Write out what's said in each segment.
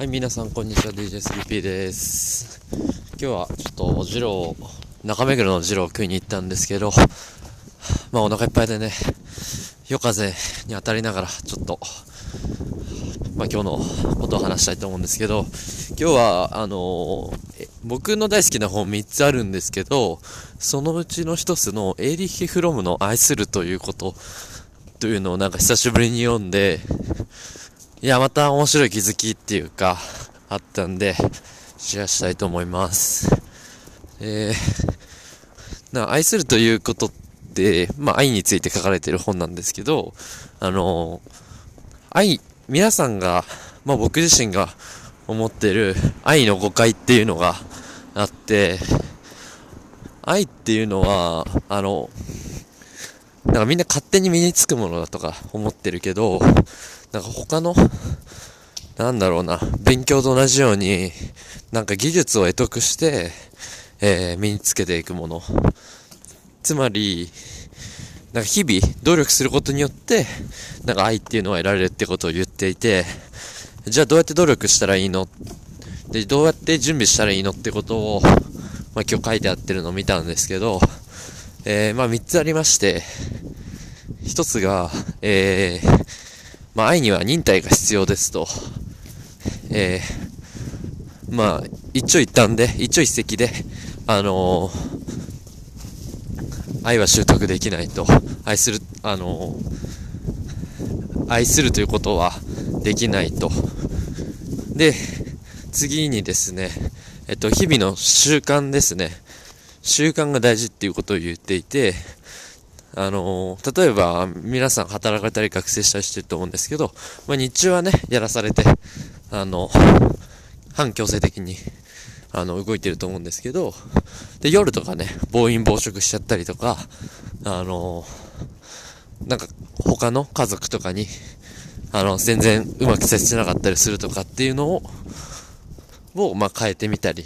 はい、皆さん、こんにちは。DJ3P です。今日は、ちょっと、ジロー、中目黒のジロー食いに行ったんですけど、まあ、お腹いっぱいでね、夜風に当たりながら、ちょっと、まあ、今日のことを話したいと思うんですけど、今日は、あのー僕の大好きな本3つあるんですけど、そのうちの1つのエーリッヒ・フロムの愛するということ、というのをなんか久しぶりに読んで、いや、また面白い気づきっていうか、あったんで、シェアしたいと思います。えー、な、愛するということって、まあ、愛について書かれてる本なんですけど、あの愛、皆さんが、まあ、僕自身が思ってる愛の誤解っていうのがあって、愛っていうのは、あの、なんかみんな勝手に身につくものだとか思ってるけど、なんか他の、なんだろうな、勉強と同じように、なんか技術を得得して、えー身につけていくもの。つまり、なんか日々努力することによって、なんか愛っていうのは得られるってことを言っていて、じゃあどうやって努力したらいいの？で、どうやって準備したらいいの？ってことを、まあ今日書いてあってるのを見たんですけど、えー、まあ3つありまして、一つが、えー、まあ愛には忍耐が必要ですと、えー、まあ一長一短で、一長一石で、あのー愛は習得できないと、愛する、あのー愛するということはできないと。で、次にですね、えっと、日々の習慣ですね。習慣が大事っていうことを言っていて、あのー例えば、皆さん働かれたり学生したりしてると思うんですけど、まあ、日中はね、やらされて、あの、反強制的に、あの、動いてると思うんですけど、で、夜とかね、暴飲暴食しちゃったりとか、あのなんか、他の家族とかに、あの、全然うまく接してなかったりするとかっていうのを、を、まあ、変えてみたり、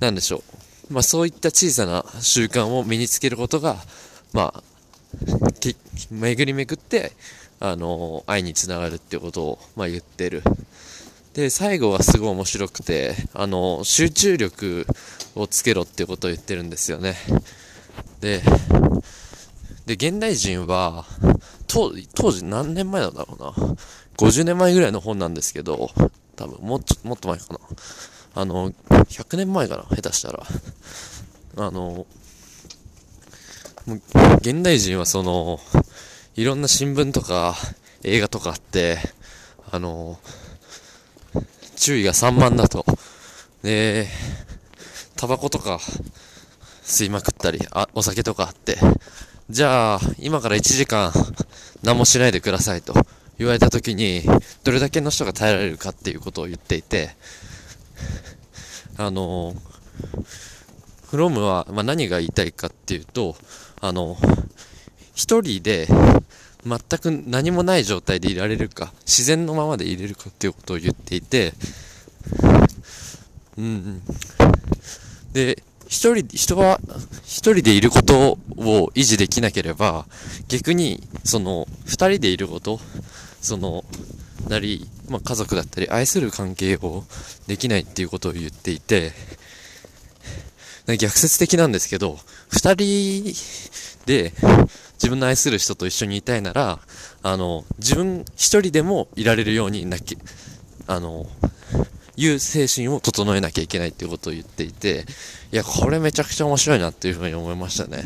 なんでしょう。まあ、そういった小さな習慣を身につけることが、まあ、巡り巡って、あの、愛につながるってことを、まあ、言ってる。で、最後はすごい面白くて、あの、集中力をつけろってことを言ってるんですよね。で、で、現代人は、当当時何年前なんだろうな。50年前ぐらいの本なんですけど、多分もっと、もっと前かな。あの、100年前かな、下手したら。あの、もう現代人はその、いろんな新聞とか映画とかあって、あの、注意が散漫だと。で、タバコとか吸いまくったり、あ、お酒とかあって、じゃあ、今から1時間何もしないでくださいと言われた時に、どれだけの人が耐えられるかっていうことを言っていて、あの、フロムは、まあ、何が言いたいかっていうと、あの、一人で全く何もない状態でいられるか、自然のままでいれるかっていうことを言っていて、うん。で、一人、人は一人でいることを維持できなければ、逆に、その、二人でいること、その、なり、まあ、家族だったり、愛する関係をできないっていうことを言っていて、逆説的なんですけど、二人で自分の愛する人と一緒にいたいなら、あの、自分一人でもいられるようになき、あの、いう精神を整えなきゃいけないっていうことを言っていて、いや、これめちゃくちゃ面白いなっていうふうに思いましたね。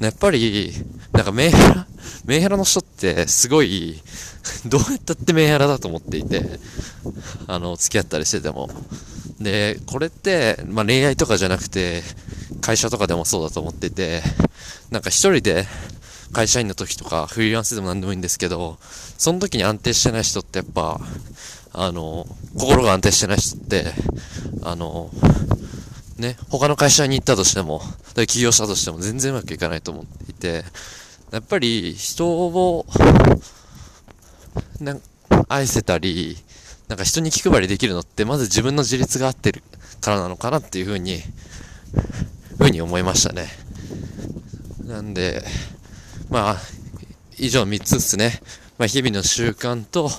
やっぱり、なんかメンヘラ、メンヘラの人っすごい、どうやったってメンヘラだと思っていて、あの、付き合ったりしてても。で、これって、まあ、恋愛とかじゃなくて、会社とかでもそうだと思ってて、なんか一人で会社員の時とか、フリーランスでも何でもいいんですけど、その時に安定してない人ってやっぱ、あの、心が安定してない人って、あの、ね、他の会社に行ったとしても、起業したとしても全然うまくいかないと思っていて、やっぱり人を、な愛せたり、なんか人に気配りできるのって、まず自分の自立が合ってるからなのかなっていうふうに、ふうに思いましたね。なんで、まあ、以上3つですね。まあ、日々の習慣と、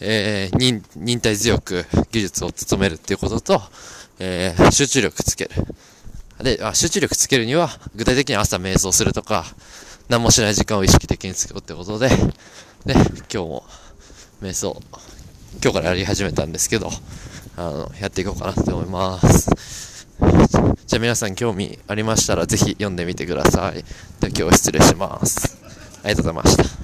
えー、忍、忍耐強く技術を務めるっていうことと、えー、集中力つける。であ、集中力つけるには、具体的に朝瞑想するとか、何もしない時間を意識的に作ろうってことで、で、今日も瞑想、今日からやり始めたんですけど、あの、やっていこうかなと思います。じゃあ皆さん興味ありましたらぜひ読んでみてください。では今日は失礼します。ありがとうございました。